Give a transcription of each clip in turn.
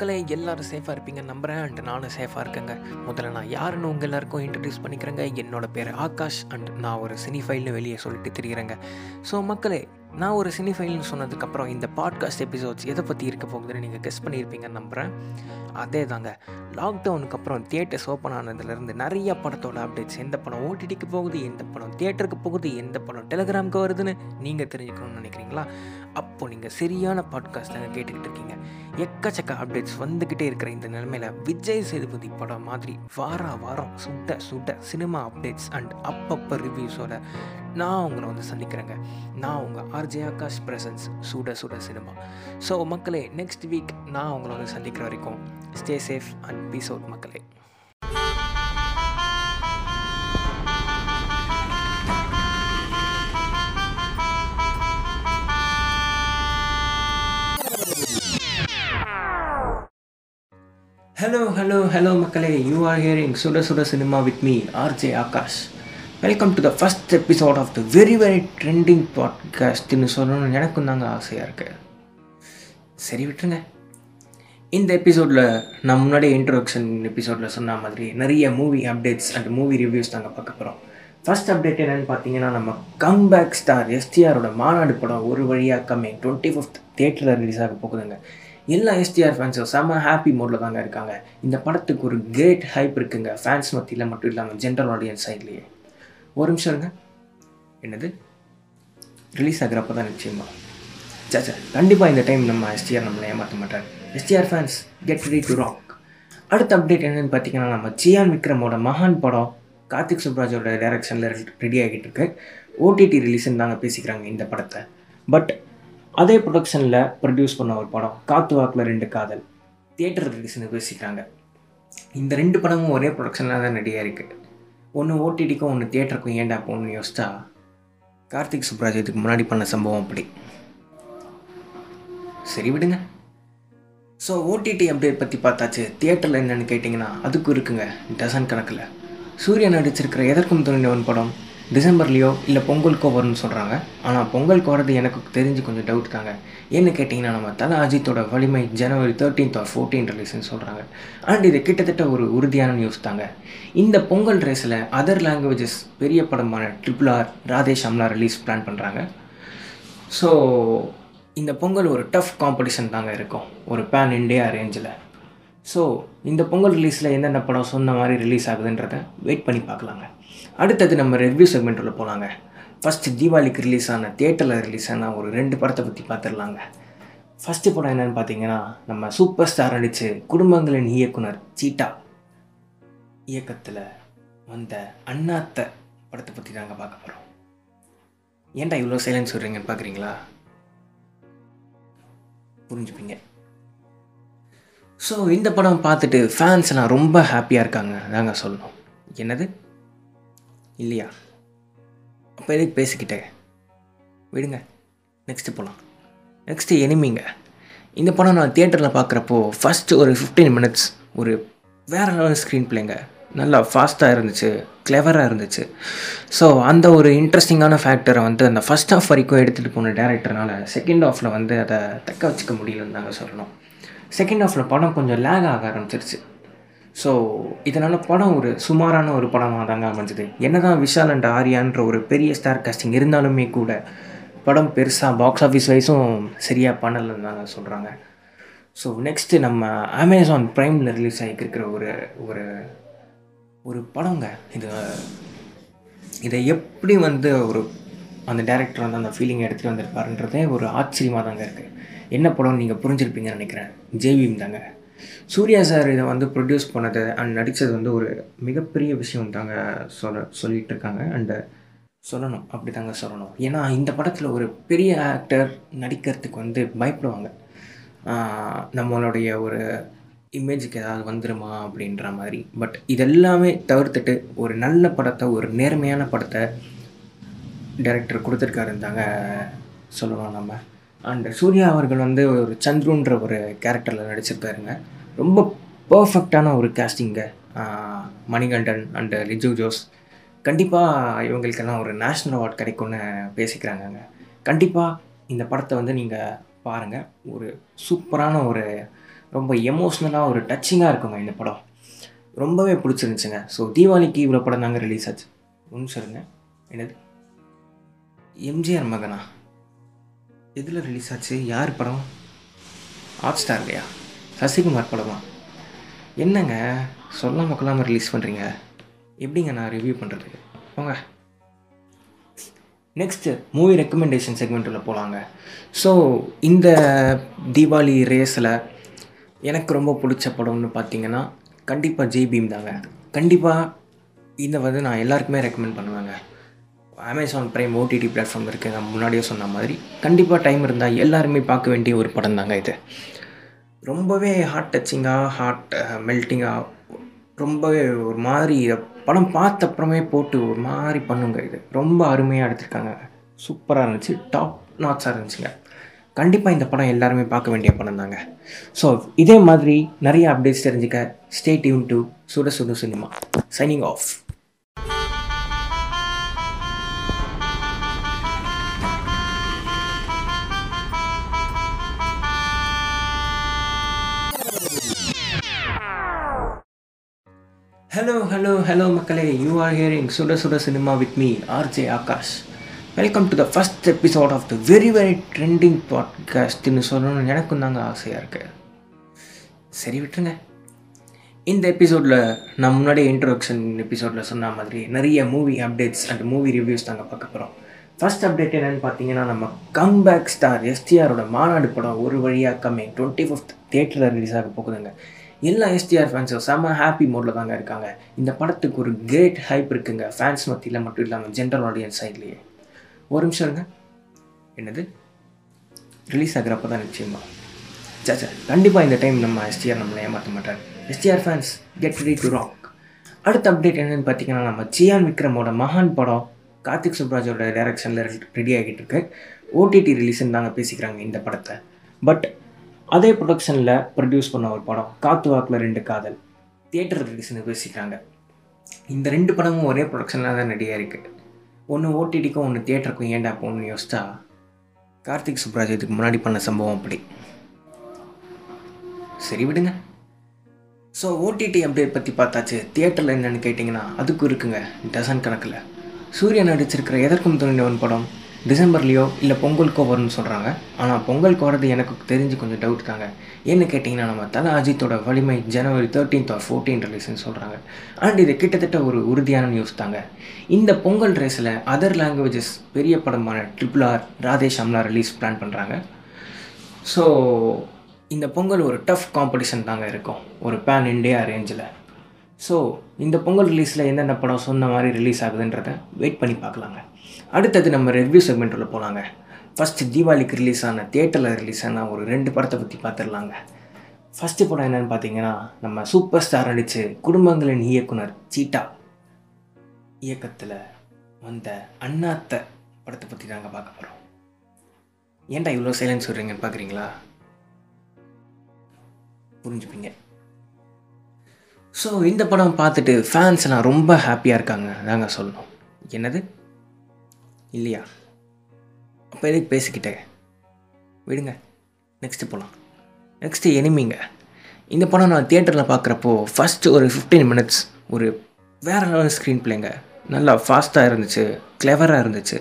மக்களே எல்லாரும் சேஃபாக இருப்பீங்க. நம்புகிறேன் அண்ட் நானும் சேஃபாக இருக்கேங்க. முதல்ல நான் யாருன்னு உங்கள் எல்லாருக்கும் இன்ட்ரடியூஸ் பண்ணிக்கிறேங்க. என்னோட பேர் ஆகாஷ். அண்ட் நான் ஒரு சினிஃபைல்னு வெளியே சொல்லிட்டு தெரிகிறேங்க ஸோ மக்களே நான் ஒரு சினிஃபைல்னு சொன்னதுக்கப்புறம் இந்த பாட்காஸ்ட் எபிசோட்ஸ் எதை பற்றி இருக்க போகுதுன்னு நீங்கள் கெஸ் பண்ணியிருப்பீங்கன்னு நம்புகிறேன் அதே தாங்க லாக்டவுனுக்கு அப்புறம் தியேட்டர்ஸ் ஓப்பன் ஆனதுலேருந்து நிறைய படத்தோட அப்டேட்ஸ் எந்த படம் ஓடிடிக்கு போகுது எந்த படம் தியேட்டருக்கு போகுது எந்த படம் டெலிகிராமுக்கு வருதுன்னு நீங்கள் தெரிஞ்சுக்கணும்னு நினைக்கிறீங்களா? அப்போ நீங்கள் சரியான பாட்காஸ்ட் தாங்க கேட்டுக்கிட்டு இருக்கீங்க. எக்கச்சக்க அப்டேட்ஸ் வந்துக்கிட்டே இருக்கிற இந்த நிலைமையில் விஜய் சேதுபதி படம் மாதிரி வார வாரம் சுட சுட சினிமா அப்டேட்ஸ் அண்ட் அப்பப்போ ரிவ்யூஸோட நான் உங்களை வந்து சந்திக்கிறேங்க. நான் உங்கள் ஆர்ஜே ஆகாஷ் பிரசன்ஸ் சுட சுட சினிமா. ஸோ மக்களே நெக்ஸ்ட் வீக் நான் உங்களை வந்து சந்திக்கிற வரைக்கும் stay safe and peace out மக்களே. ஹலோ ஹலோ ஹலோ மக்களே. யூ ஆர் ஹியரிங் சுட சுட cinema with me RJ Akash welcome to the first episode of the very very trending பாட்காஸ்ட்னு சொல்லணும்னு எனக்கும் தாங்க ஆசையாக இருக்குது சரி விட்டுருங்க. இந்த எபிசோடில் நான் முன்னாடி இன்ட்ரோடக்ஷன் எபிசோடில் சொன்ன மாதிரி நிறைய movie updates and movie reviews தாங்க பார்க்க போகிறோம் ஃபர்ஸ்ட் அப்டேட் என்னென்னு பார்த்தீங்கன்னா நம்ம கம்பேக் ஸ்டார் எஸ்டிஆரோட மாநாடு படம் ஒரு வழியாக கம்மிங் டுவெண்ட்டி ஃபிஃப்த் தேட்டரில் ரிலீஸ் ஆக போகுதுங்க. எல்லா எஸ்டிஆர் ஃபேன்ஸும் செம்ம ஹாப்பி மோடில் தாங்க இருக்காங்க. இந்த படத்துக்கு ஒரு கிரேட் ஹைப் இருக்குங்க. ஃபேன்ஸ் மத்தியில் மட்டும் இல்லாமல் ஜென்ரல் ஆடியன்ஸ் சைட்லேயே ஒரு நிமிஷம் இருங்க. என்னது? ரிலீஸ் ஆகிறப்ப தான் நிச்சயமா சாச்சா கண்டிப்பாக இந்த டைம் நம்ம எஸ்டிஆர் நம்மளை ஏமாற்ற மாட்டார். STR fans get ready to rock அடுத்த அப்டேட் என்னென்னு பார்த்தீங்கன்னா நம்ம ஜியான் விக்ரமோட மகான் படம் கார்த்திக் சுப்ராஜோட டைரக்ஷனில் ரெடி ஆகிட்டு இருக்கு. ஓடிடி ரிலீஸ்ன்னு தாங்க பேசிக்கிறாங்க இந்த படத்தை. பட் அதே ப்ரொடக்ஷனில் ப்ரொடியூஸ் பண்ண ஒரு படம் காத்து வாக்கில் ரெண்டு காதல். தியேட்டர் ரிலீஸ்னு பேசிக்கிறாங்க இந்த ரெண்டு படமும் ஒரே ப்ரொடக்ஷனில் தான் ரெடியாக இருக்குது ஒன்று ஓடிடிக்கும் ஒன்று தியேட்டருக்கும் ஏன்டா போகணும்னு யோசிச்சா கார்த்திக் சுப்ராஜ் இதுக்கு முன்னாடி பண்ண சம்பவம் அப்படி. சரி விடுங்க. ஸோ ஓடிடி அப்டேட் பற்றி பார்த்தாச்சு. தியேட்டரில் என்னென்னு கேட்டிங்கன்னா அதுக்கும் இருக்குங்க டசன் கணக்கில். சூரியன் நடிச்சிருக்கிற எதற்கும் துணிந்தவன் படம் டிசம்பர்லேயோ இல்லை பொங்கலுக்கோ வரும்னு சொல்கிறாங்க ஆனால் பொங்கலுக்கு வரது எனக்கு தெரிஞ்சு கொஞ்சம் டவுட் தாங்க. ஏன்னு கேட்டிங்கன்னா நம்ம தலை அஜித்தோட வலிமை ஜனவரி தேர்ட்டீன்த் ஆர் ஃபோர்டீன் ரிலீஸ்னு சொல்கிறாங்க அண்ட் இது கிட்டத்தட்ட ஒரு உறுதியான நியூஸ் தாங்க. இந்த பொங்கல் ரேஸில் அதர் லாங்குவேஜஸ் பெரிய படமான ட்ரிபிள் ஆர் ராதேஷ் அம்லா ரிலீஸ் பிளான் பண்ணுறாங்க ஸோ இந்த பொங்கல் ஒரு டஃப் காம்படிஷன் தாங்க இருக்கும். ஒரு பேன் இண்டியா ரேஞ்சில் ஸோ இந்த பொங்கல் ரிலீஸில் என்னென்ன படம் சொன்ன மாதிரி ரிலீஸ் ஆகுதுன்றத வெயிட் பண்ணி பார்க்கலாங்க. அடுத்தது நம்ம ரிவ்யூ செக்மெண்ட்டில் போகலாங்க ஃபஸ்ட்டு தீபாவளிக்கு ரிலீஸ் ஆன தியேட்டரில் ரிலீஸ் ஆன ஒரு ரெண்டு படத்தை பற்றி பார்த்துடலாங்க. ஃபஸ்ட்டு படம் என்னென்னு பார்த்தீங்கன்னா நம்ம சூப்பர் ஸ்டார் நடித்து குடும்பங்களின் இயக்குனர் சீட்டா இயக்கத்தில் வந்த அண்ணாத்த படத்தை பற்றி தாங்க பார்க்க போகிறோம் ஏன்டா இவ்வளோ சைலன்ஸ் சொல்கிறீங்கன்னு பார்க்குறீங்களா புரிஞ்சுப்பீங்க. ஸோ இந்த படம் பார்த்துட்டு ஃபேன்ஸ் எல்லாம் ரொம்ப ஹாப்பியாக இருக்காங்க தாங்க சொல்லணும். என்னது? இல்லையா? அப்போ எதுக்கு பேசிக்கிட்டே? விடுங்க. நெக்ஸ்ட்டு போகலாம் நெக்ஸ்ட்டு எனிமிங்க இந்த படம் நான் தியேட்டரில் பார்க்குறப்போ ஃபஸ்ட்டு ஒரு ஃபிஃப்டீன் மினிட்ஸ் ஒரு வேறு லெவல் ஸ்க்ரீன் பிளேங்க நல்லா ஃபாஸ்ட்டாக இருந்துச்சு கிளவராக இருந்துச்சு. ஸோ அந்த ஒரு இன்ட்ரெஸ்டிங்கான ஃபேக்டரை வந்து அந்த ஃபஸ்ட் ஆஃப் வரைக்கும் எடுத்துகிட்டு போன டேரக்டர்னால செகண்ட் ஆஃபில் வந்து அதை தக்க வச்சுக்க முடியலன்னு நாங்கள் சொல்லணும். செகண்ட் ஹாஃபில் படம் கொஞ்சம் லேக் ஆக ஆரம்பிச்சிருச்சு. ஸோ இதனால் படம் ஒரு சுமாரான ஒரு படமாக தாங்க அமைஞ்சது. என்ன தான் விஷால் அண்ட் ஆர்யான்ற ஒரு பெரிய ஸ்டார் காஸ்டிங் இருந்தாலுமே கூட படம் பெருசாக பாக்ஸ் ஆஃபீஸ் வைஸும் சரியாக பண்ணலைன்னு தாங்க சொல்கிறாங்க ஸோ நெக்ஸ்ட்டு நம்ம அமேசான் ப்ரைமில் ரிலீஸ் ஆகியிருக்கிற ஒரு ஒரு ஒரு படங்க. இது இதை எப்படி வந்து ஒரு அந்த டேரக்டர் வந்து அந்த ஃபீலிங்கை எடுத்துகிட்டு வந்திருப்பாருன்றதே ஒரு ஆச்சரியமாக தாங்க இருக்குது என்ன படம் நீங்கள் புரிஞ்சிருப்பீங்கன்னு நினைக்கிறேன். ஜேவிஎம் தாங்க சூர்யா சார் இதை வந்து ப்ரொடியூஸ் பண்ணது அண்ட் நடித்தது வந்து ஒரு மிகப்பெரிய விஷயம் தாங்க சொல்ல சொல்லிகிட்டு இருக்காங்க அண்டு சொல்லணும் அப்படி தாங்க சொல்லணும். ஏன்னா இந்த படத்தில் ஒரு பெரிய ஆக்டர் நடிக்கிறதுக்கு வந்து பயப்படுவாங்க. நம்மளுடைய ஒரு இமேஜுக்கு ஏதாவது வந்துருமா அப்படின்ற மாதிரி. பட் இதெல்லாமே தவிர்த்துட்டு ஒரு நல்ல படத்தை ஒரு நேர்மையான படத்தை டைரக்டர் கொடுத்துருக்காருன்னு தாங்க சொல்லணும் நம்ம. அண்ட் சூர்யா அவர்கள் வந்து ஒரு சந்துருன்ற ஒரு கேரக்டரில் நடிச்சிருக்காருங்க. ரொம்ப பர்ஃபெக்டான ஒரு கேஸ்டிங்க மணிகண்டன் அண்டு லிஜு ஜோஸ். கண்டிப்பாக இவங்களுக்கெல்லாம் ஒரு நேஷ்னல் அவார்ட் கிடைக்கும்னு பேசிக்கிறாங்கங்க. கண்டிப்பாக இந்த படத்தை வந்து நீங்கள் பாருங்கள் ஒரு சூப்பரான ஒரு ரொம்ப எமோஷ்னலாக ஒரு டச்சிங்காக இருக்குங்க இந்த படம். ரொம்பவே பிடிச்சிருந்துச்சுங்க. ஸோ தீபாவளிக்கு இவ்வளோ படம் தாங்க ரிலீஸ் ஆச்சு. ஒன்று சொல்லுங்கள் என்னது? எம்ஜிஆர் மகனா? எதில் ரிலீஸ் ஆச்சு? யார் படம்? ஹாட் ஸ்டார் இல்லையா சசிகுமார் படமா? என்னங்க? சொல்லாம கொள்ளாமல் ரிலீஸ் பண்ணுறீங்க எப்படிங்க நான் ரிவ்யூ பண்ணுறது போங்க. நெக்ஸ்ட்டு மூவி ரெக்கமெண்டேஷன் செக்மெண்ட்டில் போகலாங்க ஸோ இந்த தீபாவளி ரேஸில் எனக்கு ரொம்ப பிடிச்ச படம்னு பார்த்தீங்கன்னா கண்டிப்பாக ஜெய் பீம் தாங்க. கண்டிப்பாக இதை வந்து நான் எல்லாருக்குமே ரெக்கமெண்ட் பண்ணுவேங்க. அமேசான் ப்ரைம் ஓடிடி பிளாட்ஃபார்ம் இருக்குது நான் முன்னாடியே சொன்ன மாதிரி. கண்டிப்பாக டைம் இருந்தால் எல்லாருமே பார்க்க வேண்டிய ஒரு படம் தாங்க இது. ரொம்பவே ஹார்ட் டச்சிங்காக ஹார்ட் மெல்ட்டிங்காக ரொம்பவே ஒரு மாதிரி படம் பார்த்த அப்புறமே போட்டு ஒரு மாதிரி பண்ணுங்க இது. ரொம்ப அருமையாக எடுத்திருக்காங்க. சூப்பராக இருந்துச்சு டாப் நாட்ஸாக இருந்துச்சுங்க. கண்டிப்பாக இந்த படம் எல்லாருமே பார்க்க வேண்டிய படம் தாங்க. ஸோ இதே மாதிரி நிறைய அப்டேட்ஸ் தெரிஞ்சுக்க ஸ்டே டியூன் டு சுட சுட cinema. Signing off hello hello hello மக்களே. யூ ஆர் ஹியரிங் சுட சுட cinema with me RJ Akash welcome to the first episode of the very very trending பாட்காஸ்ட்னு சொல்லணும்னு எனக்கும் தாங்க ஆசையாக இருக்கு. சரி விட்டுருங்க. இந்த எபிசோடில் நான் முன்னாடியே இன்ட்ரோடக்ஷன் எபிசோடில் சொன்ன மாதிரி நிறைய movie updates and movie reviews தாங்க பார்க்க போகிறோம் ஃபர்ஸ்ட் அப்டேட் என்னென்னு பார்த்தீங்கன்னா நம்ம கம்பேக் ஸ்டார் எஸ்டிஆரோட மாநாடு படம் ஒரு வழியாக கம்மிங் டுவெண்ட்டி ஃபிஃப்த் தேட்டரில் ரிலீஸ் ஆக போகுதுங்க. எல்லா எஸ்டிஆர் ஃபேன்ஸும் செம்ம ஹாப்பி மோடில் தாங்க இருக்காங்க. இந்த படத்துக்கு ஒரு கிரேட் ஹைப் இருக்குங்க. ஃபேன்ஸ் மத்தியில் மட்டும் இல்லாமல் ஜென்ரல் ஆடியன்ஸ் சைட்லேயே ஒரு நிமிஷம் இருங்க. என்னது? ரிலீஸ் ஆகிறப்ப தான் நிச்சயமா சாச்சா கண்டிப்பாக இந்த டைம் நம்ம எஸ்டிஆர் நம்மளை ஏமாற்ற மாட்டார். STR fans get ready to rock அடுத்த அப்டேட் என்னென்னு பார்த்தீங்கன்னா நம்ம ஜியான் விக்ரமோட மகான் படம் கார்த்திக் சுப்ராஜோட டைரக்ஷனில் ரெடி ஆகிட்டு இருக்கு. ஓடிடி ரிலீஸ்ன்னு தாங்க பேசிக்கிறாங்க இந்த படத்தை. பட் அதே ப்ரொடக்ஷனில் ப்ரொடியூஸ் பண்ண ஒரு படம் காத்து வாக்கில் ரெண்டு காதல். தியேட்டர் ரிலீஸ்னு பேசிக்கிறாங்க இந்த ரெண்டு படமும் ஒரே ப்ரொடக்ஷனில் தான் ரெடியாக இருக்குது ஒன்று ஓடிடிக்கும் ஒன்று தியேட்டருக்கும் ஏன்டா போகணும்னு யோசிச்சா கார்த்திக் சுப்ராஜ் இதுக்கு முன்னாடி பண்ண சம்பவம் அப்படி. சரி விடுங்க. ஸோ ஓடிடி அப்டேட் பற்றி பார்த்தாச்சு. தியேட்டரில் என்னென்னு கேட்டிங்கன்னா அதுக்கும் இருக்குங்க. டசன் கணக்கில். சூர்யா நடிச்சிருக்கிற எதற்கும் துணிந்தவன் படம்? டிசம்பர்லேயோ இல்லை பொங்கலுக்கோ வரும்னு சொல்கிறாங்க ஆனால் பொங்கலுக்கு வரது எனக்கு தெரிஞ்சு கொஞ்சம் டவுட் தாங்க. என்ன கேட்டிங்கன்னா நம்ம தலை அஜித்தோட வலிமை ஜனவரி தேர்ட்டீன்த் ஆர் ஃபோர்டீன் ரிலீஸ்னு சொல்கிறாங்க அண்ட் இது கிட்டத்தட்ட ஒரு உறுதியான நியூஸ் தாங்க. இந்த பொங்கல் ரேஸில் அதர் லாங்குவேஜஸ் பெரிய படமான ட்ரிபிள் ஆர் ராதேஷ் அம்லா ரிலீஸ் பிளான் பண்ணுறாங்க ஸோ இந்த பொங்கல் ஒரு டஃப் காம்படிஷன் தாங்க இருக்கும். ஒரு பேன் இண்டியா ரேஞ்சில் ஸோ இந்த பொங்கல் ரிலீஸில் என்னென்ன படம் சொன்ன மாதிரி ரிலீஸ் ஆகுதுன்றத வெயிட் பண்ணி பார்க்கலாங்க. அடுத்தது நம்ம ரிவ்யூ செக்மெண்ட்டில் போகலாங்க ஃபஸ்ட்டு தீபாவளிக்கு ரிலீஸ் ஆன தியேட்டரில் ரிலீஸ் ஆன ஒரு ரெண்டு படத்தை பற்றி பார்த்துடலாங்க. ஃபஸ்ட்டு படம் என்னென்னு பார்த்தீங்கன்னா நம்ம சூப்பர் ஸ்டார் நடித்து குடும்பங்களின் இயக்குனர் சீட்டா இயக்கத்தில் வந்த அண்ணாத்த படத்தை பற்றி தாங்க பார்க்க போகிறோம் ஏன்டா இவ்வளோ சைலன்ஸ் சொல்கிறீங்கன்னு பார்க்குறீங்களா புரிஞ்சுப்பீங்க. ஸோ இந்த படம் பார்த்துட்டு ஃபேன்ஸ் எல்லாம் ரொம்ப ஹாப்பியாக இருக்காங்க தாங்க சொல்லணும். என்னது? இல்லையா? அப்போ எதுக்கு பேசிக்கிட்டேன் விடுங்க. நெக்ஸ்ட்டு போகலாம் நெக்ஸ்ட்டு எனிமிங்க இந்த படம் நான் தியேட்டரில் பார்க்குறப்போ ஃபஸ்ட்டு ஒரு ஃபிஃப்டீன் மினிட்ஸ் ஒரு வேறு லெவல் ஸ்க்ரீன் பிளேங்க நல்லா ஃபாஸ்ட்டாக இருந்துச்சு கிளவராக இருந்துச்சு.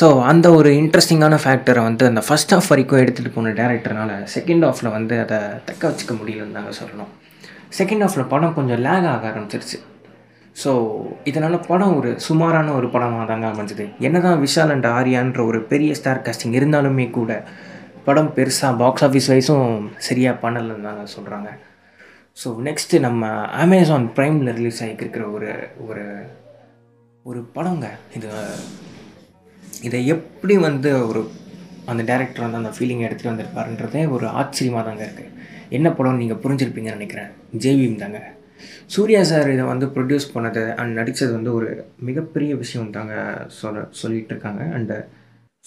ஸோ அந்த ஒரு இன்ட்ரெஸ்டிங்கான ஃபேக்டரை வந்து அந்த ஃபஸ்ட் ஆஃப் வரைக்கும் எடுத்துகிட்டு போன டேரக்டர்னால செகண்ட் ஆஃபில் வந்து அதை தக்க வச்சுக்க முடியலன்னு தாங்க சொல்லணும். செகண்ட் ஹாஃபில் படம் கொஞ்சம் லேக் ஆக ஆரம்பிச்சிருச்சு. ஸோ இதனால் படம் ஒரு சுமாரான ஒரு படமாக தாங்க அமைஞ்சது. என்ன தான் விஷால் அண்ட் ஆரியான்ற ஒரு பெரிய ஸ்டார் காஸ்டிங் இருந்தாலுமே கூட படம் பெருசாக பாக்ஸ் ஆஃபீஸ் வைஸும் சரியாக பண்ணலைன்னு தாங்க சொல்கிறாங்க ஸோ நெக்ஸ்ட்டு நம்ம அமேசான் ப்ரைமில் ரிலீஸ் ஆகியிருக்கிற ஒரு ஒரு ஒரு படங்க இது. இதை எப்படி வந்து ஒரு அந்த டேரக்டர் வந்து அந்த ஃபீலிங் எடுத்துகிட்டு வந்திருப்பாருன்றதே ஒரு ஆச்சரியமாக தாங்க இருக்குது என்ன படம்னு நீங்கள் புரிஞ்சிருப்பீங்கன்னு நினைக்கிறேன். ஜேவிஎம் தாங்க. சூர்யா சார் இதை வந்து ப்ரொடியூஸ் பண்ணது அண்ட் நடித்தது வந்து ஒரு மிகப்பெரிய விஷயம் தாங்க சொல்ல சொல்லிகிட்டு இருக்காங்க. அண்டு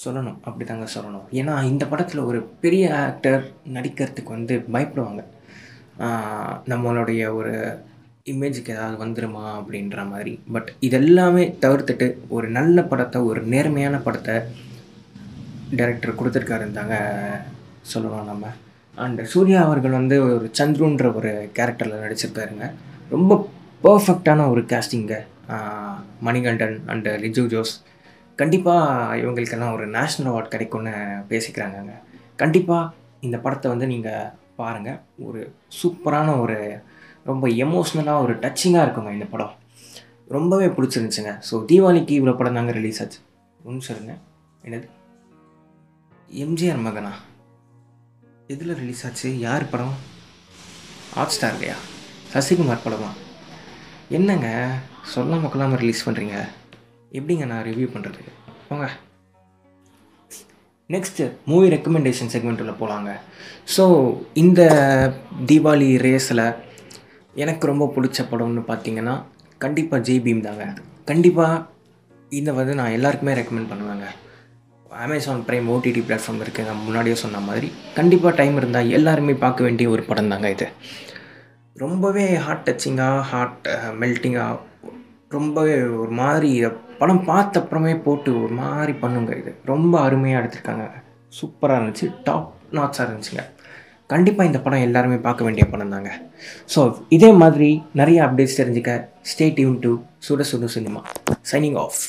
சொல்லணும் அப்படி தாங்க சொல்லணும். ஏன்னா இந்த படத்தில் ஒரு பெரிய ஆக்டர் நடிக்கிறதுக்கு வந்து பயப்படுவாங்க. நம்மளுடைய ஒரு இமேஜுக்கு ஏதாவது வந்துடுமா அப்படின்ற மாதிரி. பட் இதெல்லாமே தவிர்த்துட்டு ஒரு நல்ல படத்தை ஒரு நேர்மையான படத்தை டைரக்டர் கொடுத்துருக்காருன்னு தாங்க சொல்லணும் நம்ம. அண்ட் சூர்யா அவர்கள் வந்து ஒரு சந்துருன்ற ஒரு கேரக்டரில் நடிச்சிருப்பாருங்க. ரொம்ப பர்ஃபெக்டான ஒரு கேஸ்டிங்க மணிகண்டன் அண்டு லிஜு ஜோஸ். கண்டிப்பாக இவங்களுக்கெல்லாம் ஒரு நேஷ்னல் அவார்ட் கிடைக்கும்னு பேசிக்கிறாங்கங்க. கண்டிப்பாக இந்த படத்தை வந்து நீங்கள் பாருங்கள் ஒரு சூப்பரான ஒரு ரொம்ப எமோஷ்னலாக ஒரு டச்சிங்காக இருக்குங்க இந்த படம். ரொம்பவே பிடிச்சிருந்துச்சுங்க. ஸோ தீபாவளிக்கு இவ்வளோ படம் தாங்க ரிலீஸ் ஆச்சு. ஒன்று சொல்லுங்க. என்னது? எம்ஜிஆர் மகனா? எதில் ரிலீஸ் ஆச்சு? யார் படம்? ஹாட் ஸ்டார் இல்லையா சசிகுமார் படமா? என்னங்க? சொல்லாமல் கொள்ளாமல் ரிலீஸ் பண்ணுறீங்க எப்படிங்க நான் ரிவ்யூ பண்ணுறது போங்க. நெக்ஸ்ட்டு மூவி ரெக்கமெண்டேஷன் செக்மெண்ட்டில் போகலாங்க ஸோ இந்த தீபாவளி ரேஸில் எனக்கு ரொம்ப பிடிச்ச படம்னு பார்த்தீங்கன்னா கண்டிப்பாக ஜெய் பீம் தாங்க. கண்டிப்பாக இதை வந்து நான் எல்லாருக்குமே ரெக்கமெண்ட் பண்ணுவேங்க. அமேசான் ப்ரைம் ஓடிடி பிளாட்ஃபார்ம் இருக்குது நான் முன்னாடியே சொன்ன மாதிரி. கண்டிப்பாக டைம் இருந்தால் எல்லாருமே பார்க்க வேண்டிய ஒரு படம் தாங்க இது. ரொம்பவே ஹார்ட் டச்சிங்காக ஹார்ட் மெல்ட்டிங்காக ரொம்பவே ஒரு மாதிரி படம் பார்த்த அப்புறமே போட்டு ஒரு மாதிரி பண்ணுங்க இது. ரொம்ப அருமையாக எடுத்திருக்காங்க. சூப்பராக இருந்துச்சு டாப் நாட்ஸாக இருந்துச்சுங்க. கண்டிப்பாக இந்த படம் எல்லாருமே பார்க்க வேண்டிய படம் தாங்க. ஸோ இதே மாதிரி நிறைய அப்டேட்ஸ் தெரிஞ்சுக்க ஸ்டே டியூன் டு சுட சுடு சினிமா. Signing of